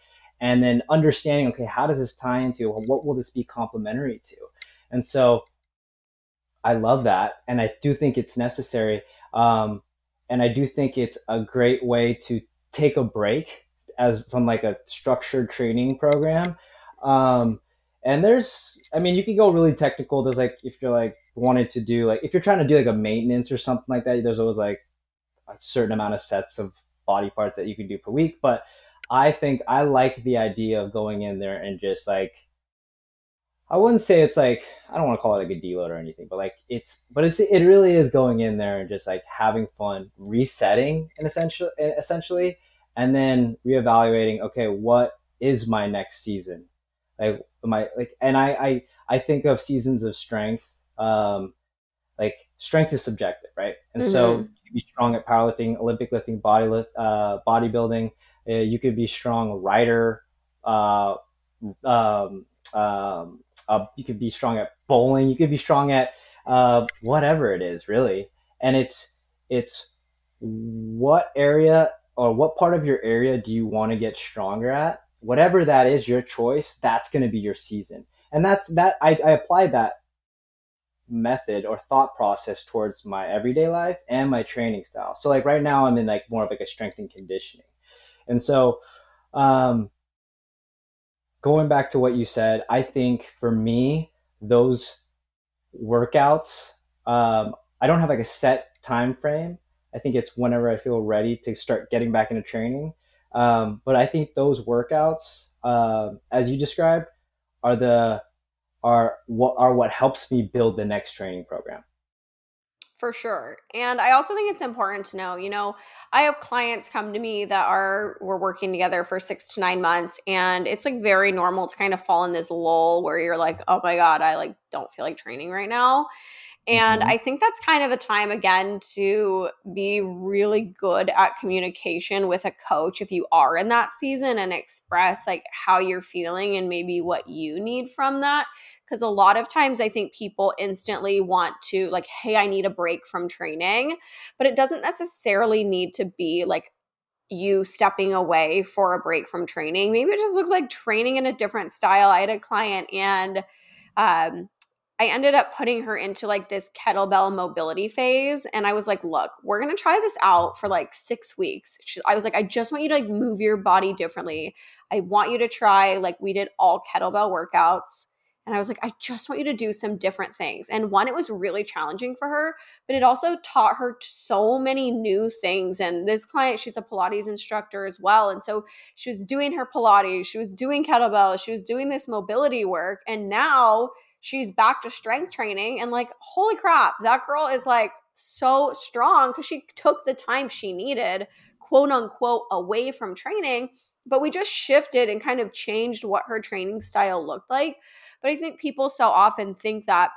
and then understanding okay how does this tie into what will this be complementary to? And so i love that and i do think it's necessary um, and i do think it's a great way to take a break as from like a structured training program. Um, and there's i mean you can go really technical. There's like if you're like wanted to do like if you're trying to do like a maintenance or something like that there's always like a certain amount of sets of body parts that you can do per week but i think i like the idea of going in there and just like i wouldn't say it's like i don't want to call it like a deload or anything but like it's but it's it really is going in there and just like having fun resetting and essentially essentially and then reevaluating okay what is my next season like my like and i i i think of seasons of strength um, like strength is subjective, right? And mm-hmm. so you can be strong at powerlifting, Olympic lifting, body lift, uh, bodybuilding. Uh, you could be strong rider. Uh, um, um, uh, you could be strong at bowling. You could be strong at uh, whatever it is, really. And it's it's what area or what part of your area do you want to get stronger at? Whatever that is, your choice. That's going to be your season. And that's that. I, I applied that method or thought process towards my everyday life and my training style. So like right now I'm in like more of like a strength and conditioning. And so um going back to what you said, I think for me those workouts um I don't have like a set time frame. I think it's whenever I feel ready to start getting back into training. Um, but I think those workouts, uh, as you described, are the are what are what helps me build the next training program for sure. And I also think it's important to know, you know, I have clients come to me that are we're working together for 6 to 9 months and it's like very normal to kind of fall in this lull where you're like, "Oh my god, I like don't feel like training right now." And mm-hmm. I think that's kind of a time again to be really good at communication with a coach if you are in that season and express like how you're feeling and maybe what you need from that. Because a lot of times I think people instantly want to, like, hey, I need a break from training, but it doesn't necessarily need to be like you stepping away for a break from training. Maybe it just looks like training in a different style. I had a client and um, I ended up putting her into like this kettlebell mobility phase. And I was like, look, we're going to try this out for like six weeks. She, I was like, I just want you to like move your body differently. I want you to try, like, we did all kettlebell workouts. And I was like, I just want you to do some different things. And one, it was really challenging for her, but it also taught her so many new things. And this client, she's a Pilates instructor as well. And so she was doing her Pilates, she was doing kettlebell, she was doing this mobility work. And now, she's back to strength training and like holy crap that girl is like so strong because she took the time she needed quote unquote away from training but we just shifted and kind of changed what her training style looked like but i think people so often think that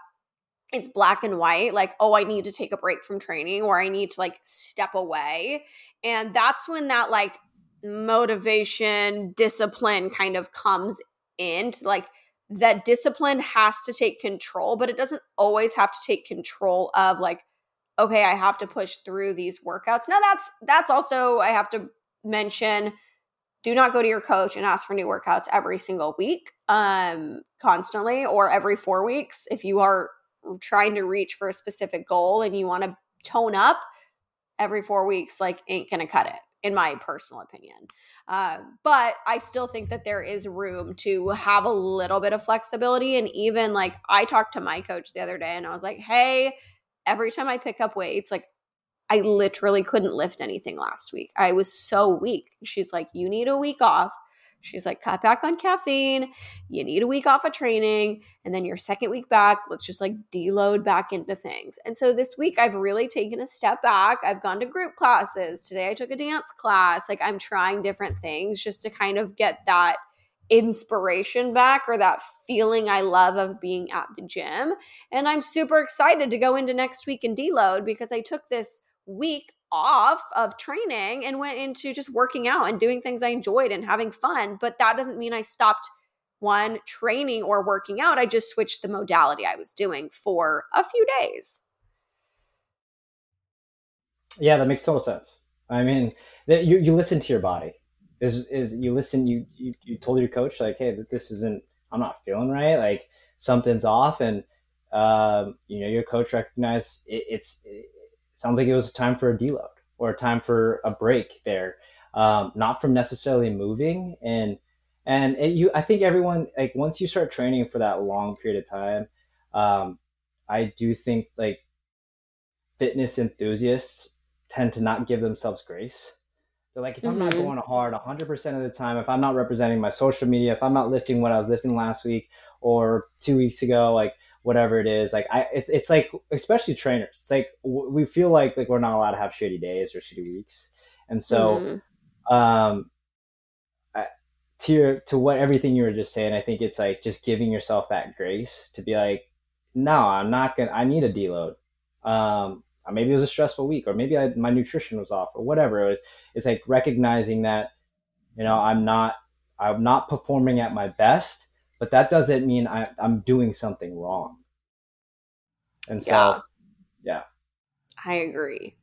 it's black and white like oh i need to take a break from training or i need to like step away and that's when that like motivation discipline kind of comes in to like that discipline has to take control, but it doesn't always have to take control of like, okay, I have to push through these workouts. Now that's that's also I have to mention do not go to your coach and ask for new workouts every single week um constantly or every 4 weeks if you are trying to reach for a specific goal and you want to tone up every 4 weeks like ain't to cut it in my personal opinion. Uh, but I still think that there is room to have a little bit of flexibility. And even like I talked to my coach the other day and I was like, hey, every time I pick up weights, like I literally couldn't lift anything last week. I was so weak. She's like, you need a week off. She's like, cut back on caffeine. You need a week off of training. And then your second week back, let's just like deload back into things. And so this week, I've really taken a step back. I've gone to group classes. Today, I took a dance class. Like, I'm trying different things just to kind of get that inspiration back or that feeling I love of being at the gym. And I'm super excited to go into next week and deload because I took this week off of training and went into just working out and doing things I enjoyed and having fun. But that doesn't mean I stopped one training or working out. I just switched the modality I was doing for a few days. Yeah, that makes total sense. I mean, you, you listen to your body. is is you listen you, you you told your coach like hey this isn't i'm not feeling right like something's off and um, you know your coach recognized it, it's it sounds like it was time for a deload or a time for a break there um, not from necessarily moving and and it, you i think everyone like once you start training for that long period of time um, i do think like fitness enthusiasts tend to not give themselves grace they're like, if mm-hmm. I'm not mm-hmm. going hard 100% of the time, if I'm not representing my social media, if I'm not lifting what I was lifting last week or two weeks ago, like whatever it is, like I, it's, it's like, especially trainers, it's like we feel like like we're not allowed to have shitty days or shitty weeks, and so, mm-hmm. um, I, to your, to what everything you were just saying, I think it's like just giving yourself that grace to be like, no, I'm not gonna, I need a deload. Um, maybe it was a stressful week or maybe I, my nutrition was off or whatever it was it's like recognizing that you know i'm not i'm not performing at my best but that doesn't mean I, i'm doing something wrong and so yeah. yeah i agree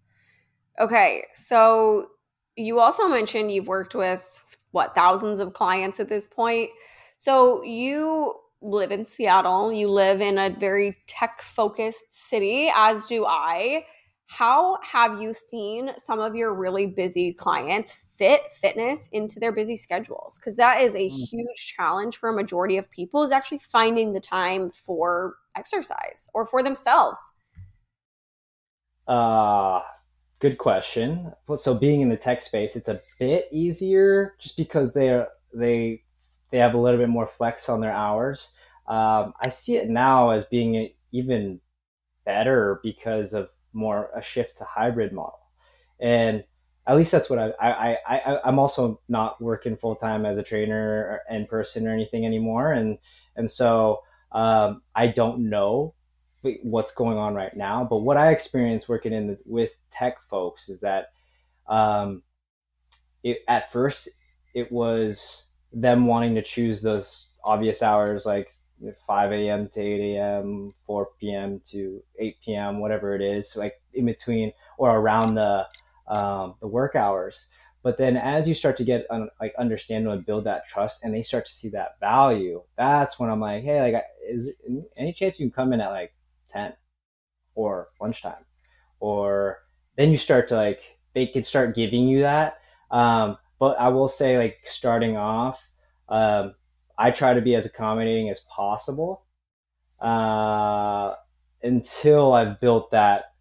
okay so you also mentioned you've worked with what thousands of clients at this point so you live in Seattle. You live in a very tech focused city, as do I. How have you seen some of your really busy clients fit fitness into their busy schedules? Because that is a mm. huge challenge for a majority of people is actually finding the time for exercise or for themselves. Uh good question. So being in the tech space, it's a bit easier just because they're they they have a little bit more flex on their hours. Um, I see it now as being even better because of more a shift to hybrid model, and at least that's what I I, I, I am also not working full time as a trainer in person or anything anymore, and and so um, I don't know what's going on right now. But what I experienced working in the, with tech folks is that um, it, at first it was them wanting to choose those obvious hours like 5 a.m. to 8 a.m., 4 p.m. to 8 p.m., whatever it is, like in between or around the um, the work hours. But then as you start to get um, like understand and build that trust, and they start to see that value, that's when I'm like, hey, like, is any chance you can come in at like 10 or lunchtime, or then you start to like they can start giving you that. Um, but I will say, like starting off, um, I try to be as accommodating as possible uh, until I've built that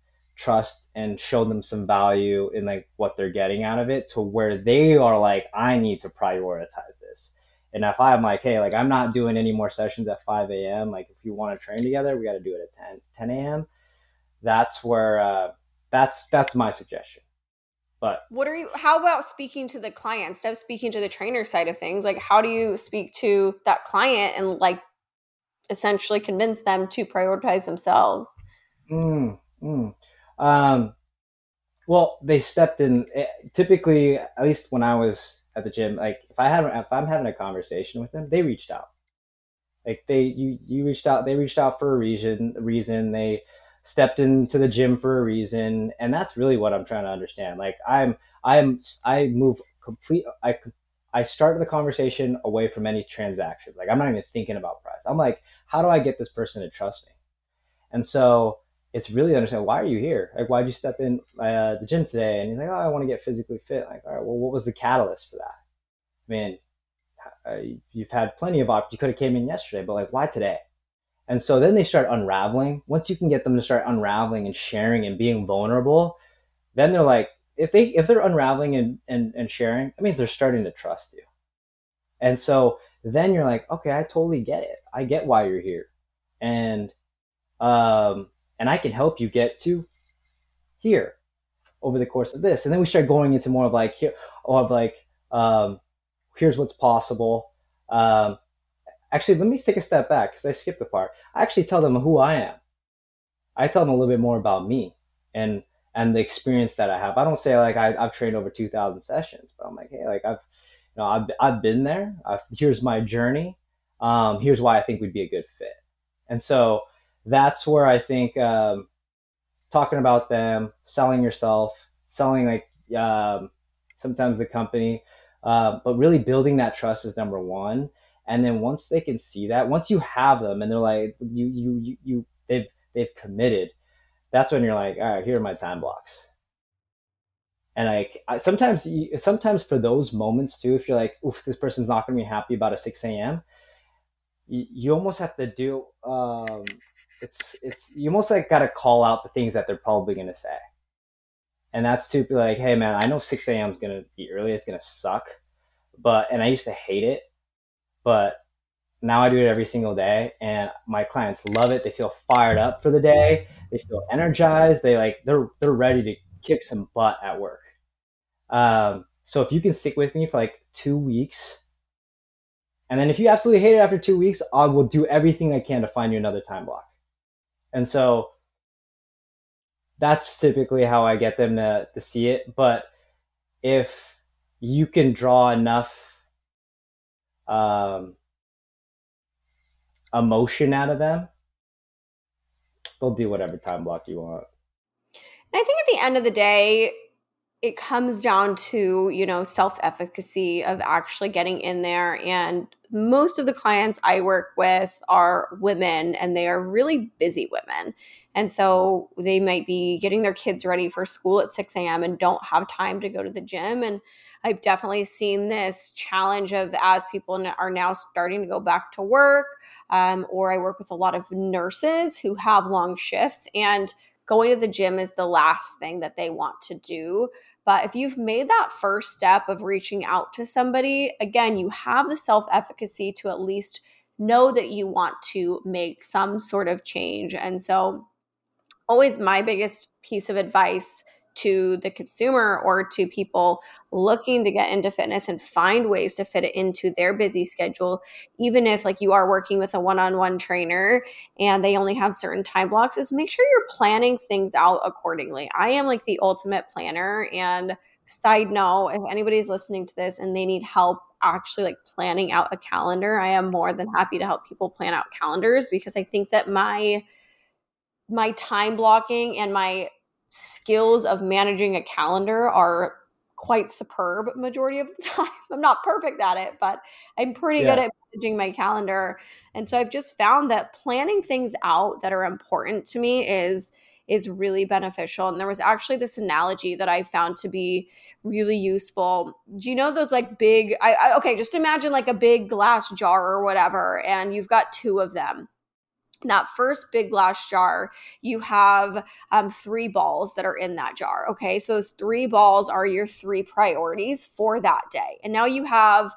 trust and show them some value in like what they're getting out of it to where they are like, I need to prioritize this. And if I'm like, hey, like I'm not doing any more sessions at 5 a.m., like if you want to train together, we got to do it at 10, 10 a.m. That's where, uh, that's, that's my suggestion. But what are you? How about speaking to the client instead of speaking to the trainer side of things? Like, how do you speak to that client and like essentially convince them to prioritize themselves? Mm, mm. Um, well, they stepped in. Eh, typically, at least when I was at the gym, like if I had if I'm having a conversation with them, they reached out. Like they you you reached out. They reached out for a reason. Reason they stepped into the gym for a reason and that's really what i'm trying to understand like i'm i'm i move complete i i start the conversation away from any transaction like i'm not even thinking about price i'm like how do i get this person to trust me and so it's really understand why are you here like why'd you step in uh, the gym today and he's like oh i want to get physically fit like all right well what was the catalyst for that i mean uh, you've had plenty of op you could have came in yesterday but like why today and so then they start unraveling. Once you can get them to start unraveling and sharing and being vulnerable, then they're like, if they if they're unraveling and, and, and sharing, that means they're starting to trust you. And so then you're like, okay, I totally get it. I get why you're here. And um and I can help you get to here over the course of this. And then we start going into more of like here of like um here's what's possible. Um, Actually, let me take a step back because I skipped the part. I actually tell them who I am. I tell them a little bit more about me and and the experience that I have. I don't say like I, have trained over two thousand sessions, but I'm like, hey, like I've you know I've I've been there. I've, here's my journey. Um, here's why I think we'd be a good fit. And so that's where I think um, talking about them, selling yourself, selling like um, sometimes the company Uh, but really building that trust is number one. And then once they can see that, once you have them and they're like, you, you, you, you they've, they've committed, that's when you're like, all right, here are my time blocks. And like I, sometimes, sometimes for those moments too, if you're like, oof, this person's not going to be happy about a 6 a.m., you, you almost have to do, um, it's, it's, you almost like got to call out the things that they're probably to say and that's to be like, hey man, I know 6 a.m. is gonna be early. It's gonna suck, but and I used to hate it, but now I do it every single day, and my clients love it. They feel fired up for the day. They feel energized. They like they're they're ready to kick some butt at work. Um, so if you can stick with me for like two weeks, and then if you absolutely hate it after two weeks, I will do everything I can to find you another time block. And so that's typically how I get them to, to see it. But if you can draw enough um, emotion out of them, they'll do whatever time block you want. And I think at the end of the day, it comes down to, you know, self efficacy of actually getting in there. And most of the clients I work with are women and they are really busy women. And so they might be getting their kids ready for school at 6 a.m. and don't have time to go to the gym. And I've definitely seen this challenge of as people are now starting to go back to work, um, or I work with a lot of nurses who have long shifts, and going to the gym is the last thing that they want to do. But if you've made that first step of reaching out to somebody, again, you have the self efficacy to at least know that you want to make some sort of change. And so always my biggest piece of advice to the consumer or to people looking to get into fitness and find ways to fit it into their busy schedule even if like you are working with a one-on-one trainer and they only have certain time blocks is make sure you're planning things out accordingly. I am like the ultimate planner and side note if anybody's listening to this and they need help actually like planning out a calendar i am more than happy to help people plan out calendars because i think that my my time blocking and my skills of managing a calendar are quite superb majority of the (laughs) time. I'm not perfect at it, but I'm pretty yeah. good at managing my calendar. And so I've just found that planning things out that are important to me is is really beneficial. And there was actually this analogy that I found to be really useful. Do you know those like big I, I okay, just imagine like a big glass jar or whatever and you've got two of them that first big glass jar, you have um, three balls that are in that jar. Okay. So those three balls are your three priorities for that day. And now you have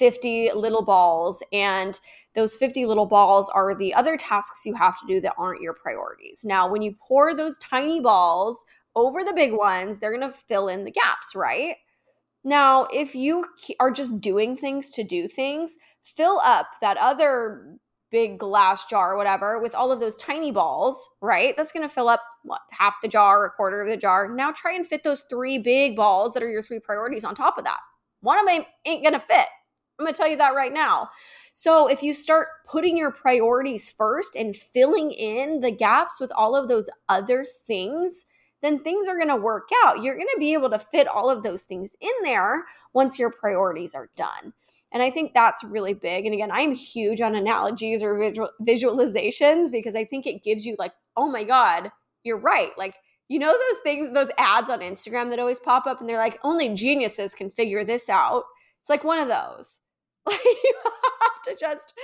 50 little balls, and those 50 little balls are the other tasks you have to do that aren't your priorities. Now, when you pour those tiny balls over the big ones, they're going to fill in the gaps, right? Now, if you are just doing things to do things, fill up that other big glass jar or whatever with all of those tiny balls, right? That's going to fill up what, half the jar, a quarter of the jar. Now try and fit those three big balls that are your three priorities on top of that. One of them ain't going to fit. I'm going to tell you that right now. So if you start putting your priorities first and filling in the gaps with all of those other things, then things are going to work out. You're going to be able to fit all of those things in there once your priorities are done. And I think that's really big. And again, I'm huge on analogies or visual, visualizations because I think it gives you like, oh my God, you're right. Like, you know, those things, those ads on Instagram that always pop up and they're like, only geniuses can figure this out. It's like one of those. (laughs) Like, you have to just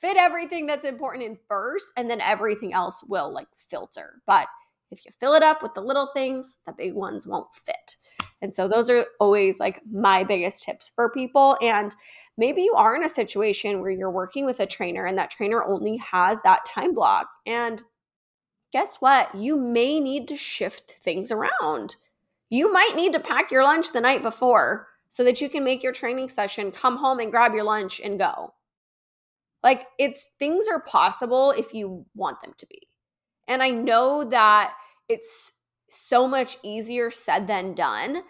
fit everything that's important in first, and then everything else will like filter. But if you fill it up with the little things, the big ones won't fit. And so those are always like my biggest tips for people. And maybe you are in a situation where you're working with a trainer and that trainer only has that time block. And guess what? You may need to shift things around. You might need to pack your lunch the night before so that you can make your training session, come home and grab your lunch and go. Like it's things are possible if you want them to be. And I know that it's so much easier said than done,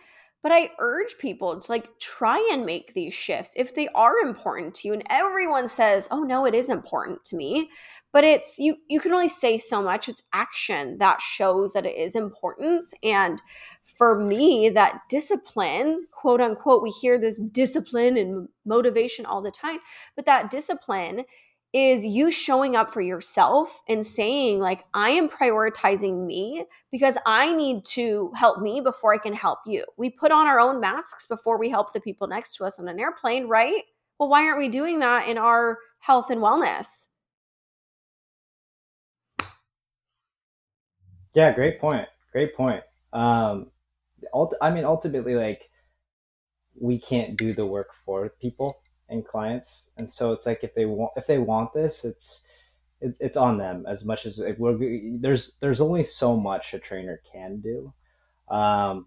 But I urge people to like try and make these shifts if they are important to you. And everyone says, oh no, it is important to me. But it's you you can only say so much. It's action that shows that it is important. And for me, that discipline, quote unquote, we hear this discipline and motivation all the time, but that discipline is you showing up for yourself and saying like i am prioritizing me because i need to help me before i can help you. We put on our own masks before we help the people next to us on an airplane right? Well why aren't we doing that in our health and wellness? Yeah great point great point. Um i mean ultimately like we can't do the work for people and clients. And so it's like if they want if they want this it's it's, it's on them as much as like, we're, there's there's only so much a trainer can do. Um,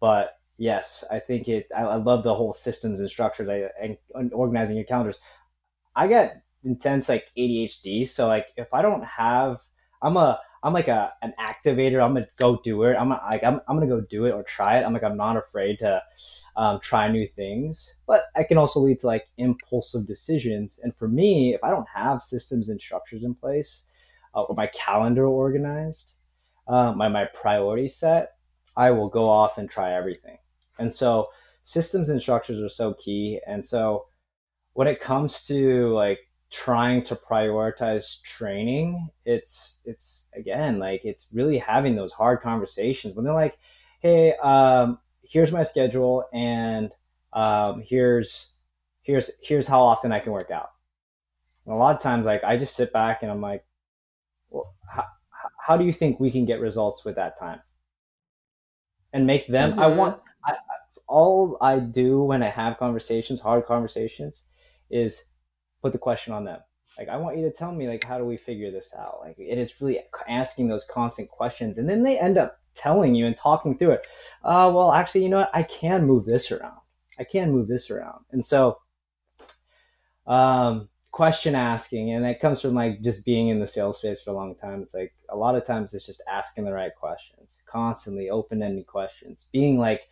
but yes i think it I, I, love the whole systems and structures and, and organizing your calendars. I get intense like adhd so like if i don't have i'm a I'm like a an activator. I'm gonna go do it. I'm like I'm, I'm gonna go do it or try it. I'm like I'm not afraid to um, try new things, but I can also lead to like impulsive decisions. And for me, if I don't have systems and structures in place, uh, or my calendar organized, uh, my my priority set, I will go off and try everything. And so systems and structures are so key. And so when it comes to like trying to prioritize training it's it's again like it's really having those hard conversations when they're like hey um here's my schedule and um here's here's here's how often i can work out and a lot of times like i just sit back and i'm like well how, how do you think we can get results with that time and make them mm-hmm. i want I, all i do when i have conversations hard conversations is put the question on them. Like, I want you to tell me, like, how do we figure this out? Like, it is really asking those constant questions. And then they end up telling you and talking through it. Uh, well, actually, you know what? I can move this around. I can move this around. And so, um, question asking, and that comes from like just being in the sales space for a long time. It's like a lot of times it's just asking the right questions, constantly open ended questions, being like,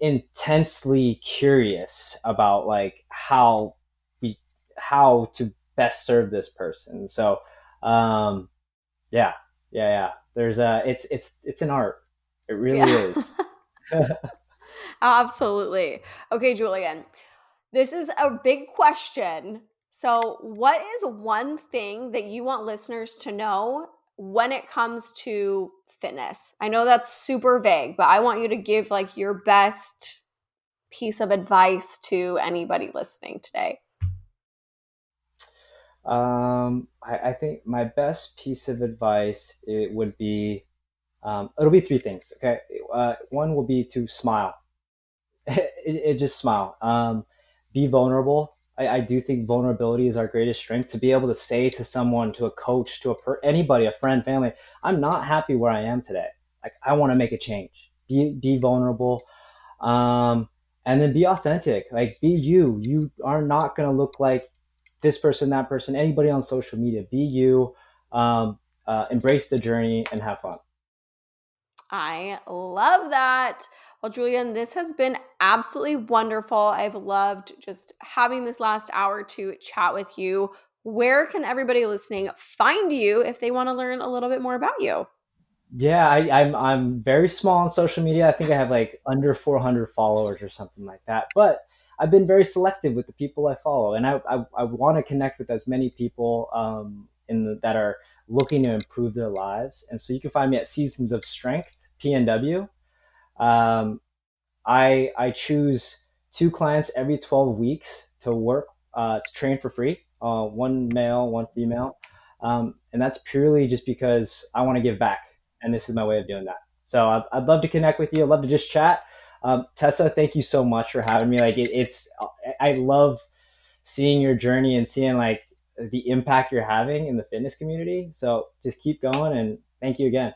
intensely curious about like how how to best serve this person. So, um, yeah, yeah, yeah. There's a, it's, it's, it's an art. It really yeah. is. (laughs) (laughs) Absolutely. Okay, Julian, this is a big question. So, what is one thing that you want listeners to know when it comes to fitness? I know that's super vague, but I want you to give like your best piece of advice to anybody listening today. Um, I, I, think my best piece of advice it would be um, it'll be three things. Okay, uh, one will be to smile. (laughs) it, it, just smile. Um, be vulnerable. I, I, do think vulnerability is our greatest strength. To be able to say to someone, to a coach, to a per- anybody, a friend, family, I'm not happy where I am today. Like I want to make a change. Be be vulnerable. Um, and then be authentic. Like be you. You are not to look like this person, that person, anybody on social media. Be you, um, uh, embrace the journey, and have fun. I love that. Well, Julian, this has been absolutely wonderful. I've loved just having this last hour to chat with you. Where can everybody listening find you if they want to learn a little bit more about you? Yeah, I, I'm I'm very small on social media. I think I have like under 400 followers or something like that. But I've been very selective with the people I follow, and I I, I want to connect with as many people um, in the, that are looking to improve their lives. And so you can find me at Seasons of Strength PNW. Um, I I choose two clients every 12 weeks to work uh, to train for free. Uh, one male, one female, um, and that's purely just because I want to give back, and this is my way of doing that. So I'd, I'd love to connect with you. I'd love to just chat. Um, Tessa, thank you so much for having me. Like it, it's, I love seeing your journey and seeing like the impact you're having in the fitness community. So just keep going and thank you again.